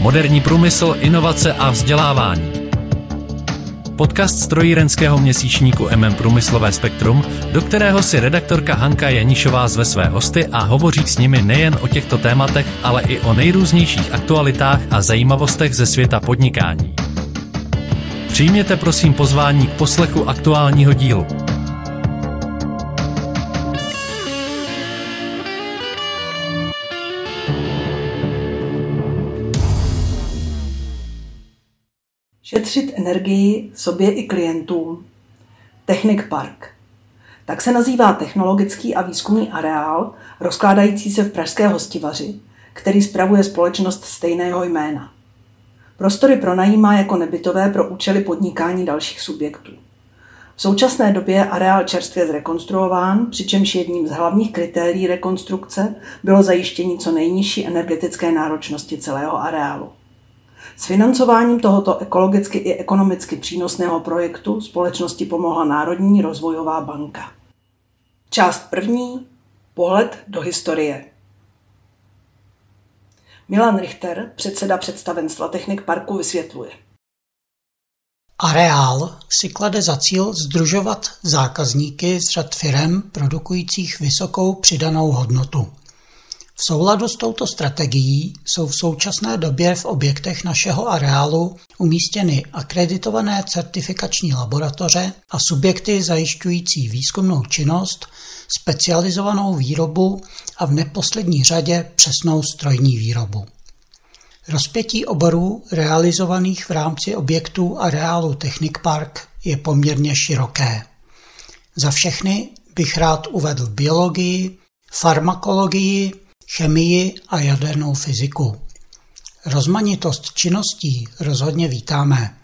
Moderní průmysl, inovace a vzdělávání. Podcast strojírenského měsíčníku MM Průmyslové spektrum, do kterého si redaktorka Hanka Janišová zve své hosty a hovoří s nimi nejen o těchto tématech, ale i o nejrůznějších aktualitách a zajímavostech ze světa podnikání. Přijměte prosím pozvání k poslechu aktuálního dílu. Energii sobě i klientům. Technik Park. Tak se nazývá technologický a výzkumný areál, rozkládající se v Pražské hostivaři, který spravuje společnost stejného jména. Prostory pronajímá jako nebytové pro účely podnikání dalších subjektů. V současné době je areál čerstvě zrekonstruován, přičemž jedním z hlavních kritérií rekonstrukce bylo zajištění co nejnižší energetické náročnosti celého areálu. S financováním tohoto ekologicky i ekonomicky přínosného projektu společnosti pomohla Národní rozvojová banka. Část první. Pohled do historie. Milan Richter, předseda představenstva Technik Parku, vysvětluje. Areál si klade za cíl združovat zákazníky z řad firem produkujících vysokou přidanou hodnotu. V souladu s touto strategií jsou v současné době v objektech našeho areálu umístěny akreditované certifikační laboratoře a subjekty zajišťující výzkumnou činnost, specializovanou výrobu a v neposlední řadě přesnou strojní výrobu. Rozpětí oborů realizovaných v rámci objektů areálu Technik Park je poměrně široké. Za všechny bych rád uvedl biologii, farmakologii, chemii a jadernou fyziku. Rozmanitost činností rozhodně vítáme.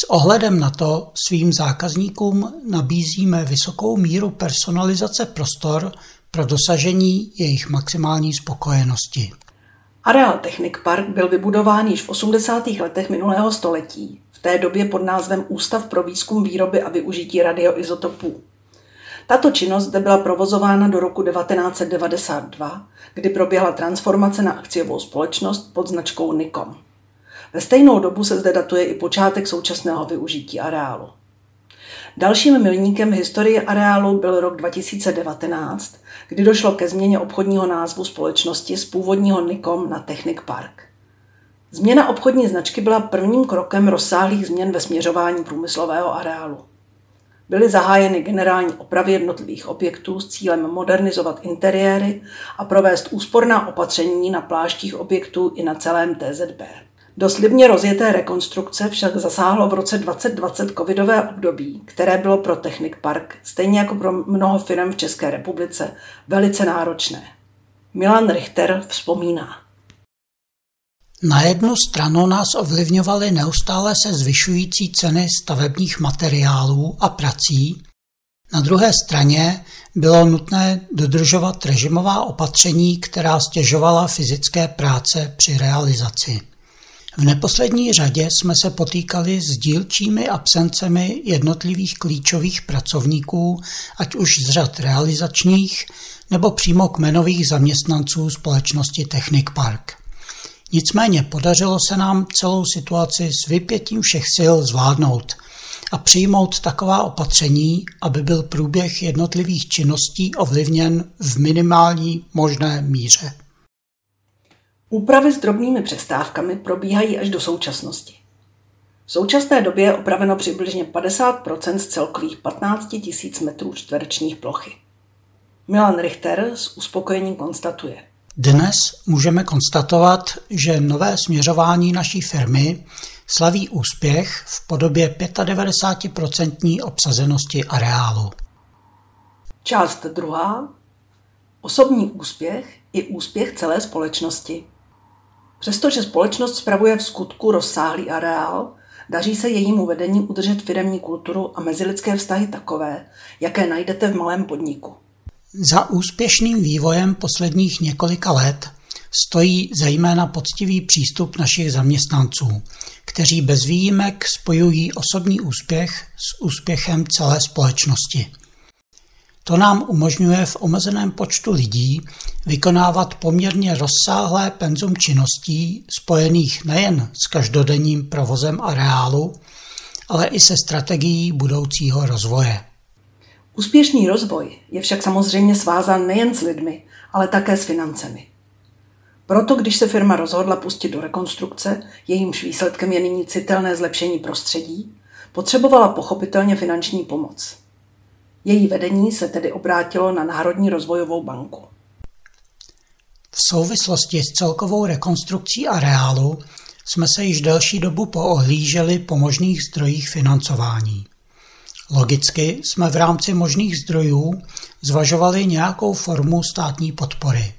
S ohledem na to svým zákazníkům nabízíme vysokou míru personalizace prostor pro dosažení jejich maximální spokojenosti. Areál Technik Park byl vybudován již v 80. letech minulého století, v té době pod názvem Ústav pro výzkum výroby a využití radioizotopů. Tato činnost zde byla provozována do roku 1992, kdy proběhla transformace na akciovou společnost pod značkou Nikon. Ve stejnou dobu se zde datuje i počátek současného využití areálu. Dalším milníkem v historii areálu byl rok 2019, kdy došlo ke změně obchodního názvu společnosti z původního Nikom na Technik Park. Změna obchodní značky byla prvním krokem rozsáhlých změn ve směřování průmyslového areálu. Byly zahájeny generální opravy jednotlivých objektů s cílem modernizovat interiéry a provést úsporná opatření na pláštích objektů i na celém TZB. Do slibně rozjeté rekonstrukce však zasáhlo v roce 2020 covidové období, které bylo pro Technik Park, stejně jako pro mnoho firm v České republice, velice náročné. Milan Richter vzpomíná. Na jednu stranu nás ovlivňovaly neustále se zvyšující ceny stavebních materiálů a prací, na druhé straně bylo nutné dodržovat režimová opatření, která stěžovala fyzické práce při realizaci. V neposlední řadě jsme se potýkali s dílčími absencemi jednotlivých klíčových pracovníků, ať už z řad realizačních nebo přímo kmenových zaměstnanců společnosti Technik Park. Nicméně podařilo se nám celou situaci s vypětím všech sil zvládnout a přijmout taková opatření, aby byl průběh jednotlivých činností ovlivněn v minimální možné míře. Úpravy s drobnými přestávkami probíhají až do současnosti. V současné době je opraveno přibližně 50% z celkových 15 000 metrů čtverečních plochy. Milan Richter s uspokojením konstatuje. Dnes můžeme konstatovat, že nové směřování naší firmy slaví úspěch v podobě 95% obsazenosti areálu. Část druhá. Osobní úspěch i úspěch celé společnosti. Přestože společnost spravuje v skutku rozsáhlý areál, daří se jejímu vedení udržet firemní kulturu a mezilidské vztahy takové, jaké najdete v malém podniku. Za úspěšným vývojem posledních několika let stojí zejména poctivý přístup našich zaměstnanců, kteří bez výjimek spojují osobní úspěch s úspěchem celé společnosti. To nám umožňuje v omezeném počtu lidí vykonávat poměrně rozsáhlé penzum činností spojených nejen s každodenním provozem areálu, ale i se strategií budoucího rozvoje. Úspěšný rozvoj je však samozřejmě svázán nejen s lidmi, ale také s financemi. Proto, když se firma rozhodla pustit do rekonstrukce, jejímž výsledkem je nyní citelné zlepšení prostředí, potřebovala pochopitelně finanční pomoc. Její vedení se tedy obrátilo na Národní rozvojovou banku. V souvislosti s celkovou rekonstrukcí areálu jsme se již delší dobu poohlíželi po možných zdrojích financování. Logicky jsme v rámci možných zdrojů zvažovali nějakou formu státní podpory.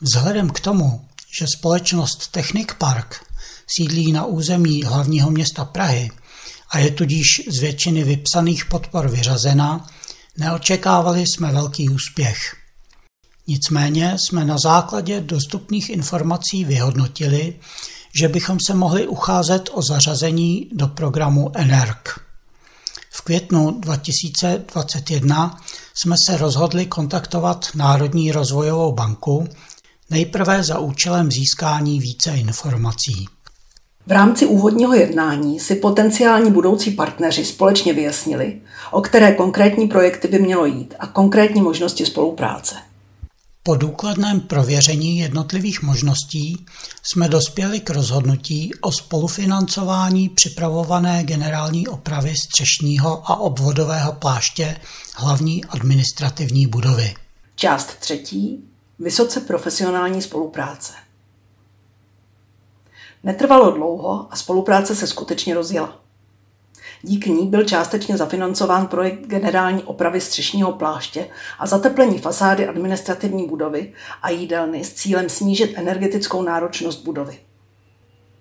Vzhledem k tomu, že společnost Technik Park sídlí na území hlavního města Prahy a je tudíž z většiny vypsaných podpor vyřazena, neočekávali jsme velký úspěch. Nicméně jsme na základě dostupných informací vyhodnotili, že bychom se mohli ucházet o zařazení do programu ENERG. Květnu 2021 jsme se rozhodli kontaktovat Národní rozvojovou banku, nejprve za účelem získání více informací. V rámci úvodního jednání si potenciální budoucí partneři společně vyjasnili, o které konkrétní projekty by mělo jít a konkrétní možnosti spolupráce. Po důkladném prověření jednotlivých možností jsme dospěli k rozhodnutí o spolufinancování připravované generální opravy střešního a obvodového pláště hlavní administrativní budovy. Část třetí. Vysoce profesionální spolupráce. Netrvalo dlouho a spolupráce se skutečně rozjela. Díky ní byl částečně zafinancován projekt generální opravy střešního pláště a zateplení fasády administrativní budovy a jídelny s cílem snížit energetickou náročnost budovy.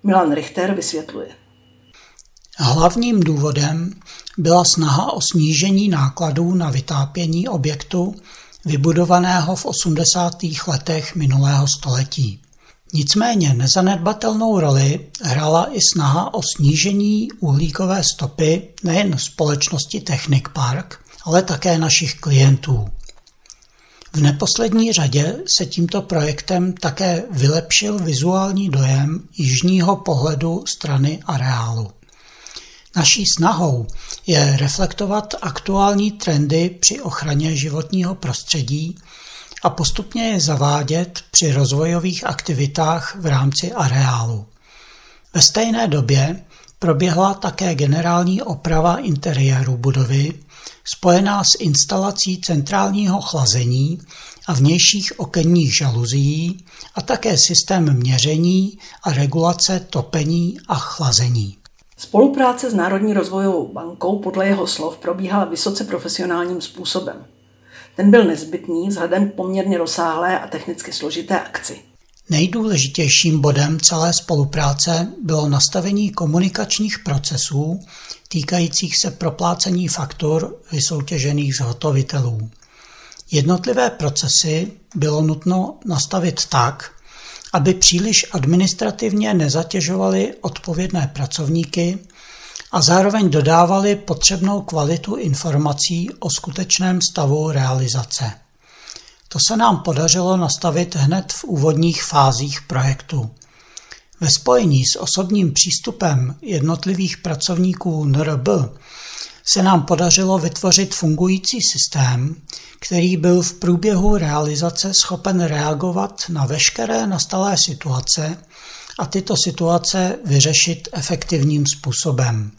Milan Richter vysvětluje. Hlavním důvodem byla snaha o snížení nákladů na vytápění objektu vybudovaného v 80. letech minulého století. Nicméně nezanedbatelnou roli hrála i snaha o snížení uhlíkové stopy nejen společnosti Technik Park, ale také našich klientů. V neposlední řadě se tímto projektem také vylepšil vizuální dojem jižního pohledu strany areálu. Naší snahou je reflektovat aktuální trendy při ochraně životního prostředí a postupně je zavádět při rozvojových aktivitách v rámci areálu. Ve stejné době proběhla také generální oprava interiéru budovy, spojená s instalací centrálního chlazení a vnějších okenních žaluzí a také systém měření a regulace topení a chlazení. Spolupráce s Národní rozvojovou bankou podle jeho slov probíhala vysoce profesionálním způsobem. Ten byl nezbytný vzhledem k poměrně rozsáhlé a technicky složité akci. Nejdůležitějším bodem celé spolupráce bylo nastavení komunikačních procesů týkajících se proplácení faktur vysoutěžených zhotovitelů. Jednotlivé procesy bylo nutno nastavit tak, aby příliš administrativně nezatěžovaly odpovědné pracovníky a zároveň dodávali potřebnou kvalitu informací o skutečném stavu realizace. To se nám podařilo nastavit hned v úvodních fázích projektu. Ve spojení s osobním přístupem jednotlivých pracovníků NRB se nám podařilo vytvořit fungující systém, který byl v průběhu realizace schopen reagovat na veškeré nastalé situace a tyto situace vyřešit efektivním způsobem.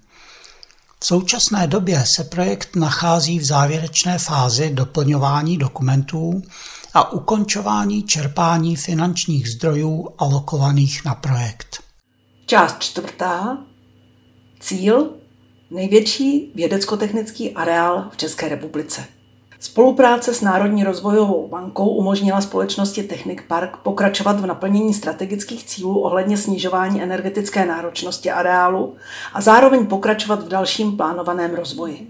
V současné době se projekt nachází v závěrečné fázi doplňování dokumentů a ukončování čerpání finančních zdrojů alokovaných na projekt. Část čtvrtá. Cíl největší vědecko-technický areál v České republice. Spolupráce s Národní rozvojovou bankou umožnila společnosti Technik Park pokračovat v naplnění strategických cílů ohledně snižování energetické náročnosti areálu a zároveň pokračovat v dalším plánovaném rozvoji.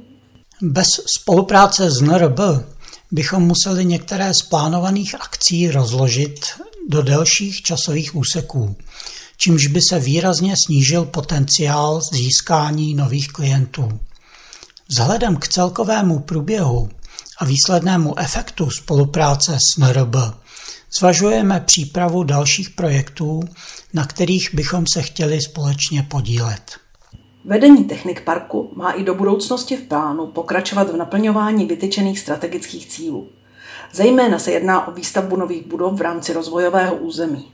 Bez spolupráce s NRB bychom museli některé z plánovaných akcí rozložit do delších časových úseků, čímž by se výrazně snížil potenciál získání nových klientů. Vzhledem k celkovému průběhu a výslednému efektu spolupráce s NRB zvažujeme přípravu dalších projektů, na kterých bychom se chtěli společně podílet. Vedení Technik Parku má i do budoucnosti v plánu pokračovat v naplňování vytyčených strategických cílů. Zejména se jedná o výstavbu nových budov v rámci rozvojového území.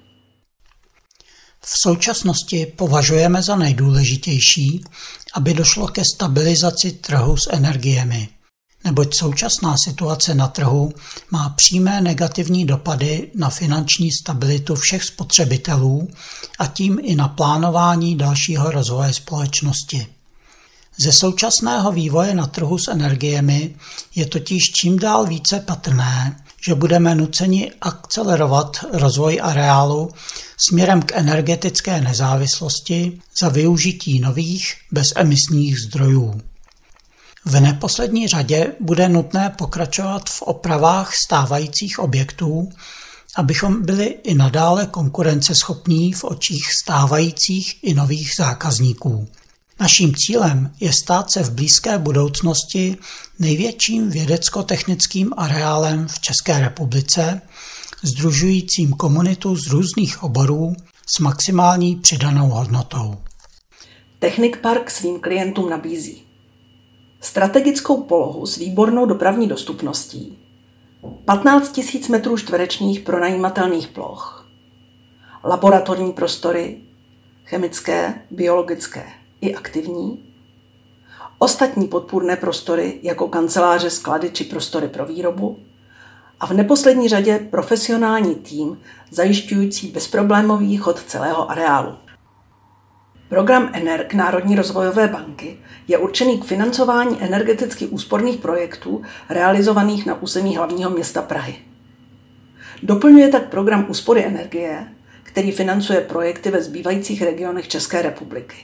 V současnosti považujeme za nejdůležitější, aby došlo ke stabilizaci trhu s energiemi, neboť současná situace na trhu má přímé negativní dopady na finanční stabilitu všech spotřebitelů a tím i na plánování dalšího rozvoje společnosti. Ze současného vývoje na trhu s energiemi je totiž čím dál více patrné, že budeme nuceni akcelerovat rozvoj areálu směrem k energetické nezávislosti za využití nových bezemisních zdrojů. V neposlední řadě bude nutné pokračovat v opravách stávajících objektů, abychom byli i nadále konkurenceschopní v očích stávajících i nových zákazníků. Naším cílem je stát se v blízké budoucnosti největším vědecko-technickým areálem v České republice, združujícím komunitu z různých oborů s maximální přidanou hodnotou. Technik Park svým klientům nabízí strategickou polohu s výbornou dopravní dostupností, 15 000 metrů čtverečních pronajímatelných ploch, laboratorní prostory, chemické, biologické i aktivní, ostatní podpůrné prostory jako kanceláře, sklady či prostory pro výrobu. A v neposlední řadě profesionální tým zajišťující bezproblémový chod celého areálu. Program ENERG Národní rozvojové banky je určený k financování energeticky úsporných projektů realizovaných na území hlavního města Prahy. Doplňuje tak program úspory energie, který financuje projekty ve zbývajících regionech České republiky.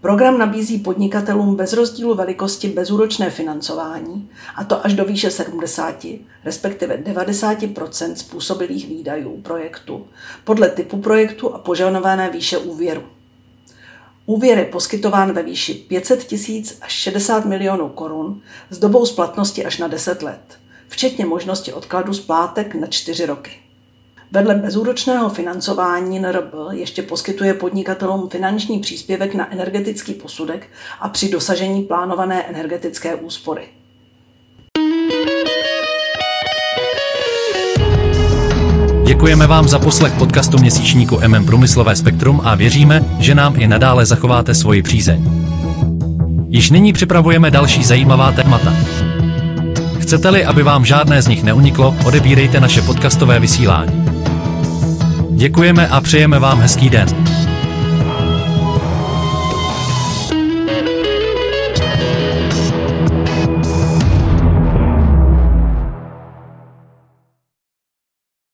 Program nabízí podnikatelům bez rozdílu velikosti bezúročné financování, a to až do výše 70, respektive 90% způsobilých výdajů projektu, podle typu projektu a požadované výše úvěru. Úvěr je poskytován ve výši 500 tisíc až 60 milionů korun s dobou splatnosti až na 10 let, včetně možnosti odkladu splátek na 4 roky. Vedle bezúročného financování NRB ještě poskytuje podnikatelům finanční příspěvek na energetický posudek a při dosažení plánované energetické úspory. Děkujeme vám za poslech podcastu měsíčníku MM Průmyslové spektrum a věříme, že nám i nadále zachováte svoji přízeň. Již nyní připravujeme další zajímavá témata. Chcete-li, aby vám žádné z nich neuniklo, odebírejte naše podcastové vysílání. Děkujeme a přejeme vám hezký den.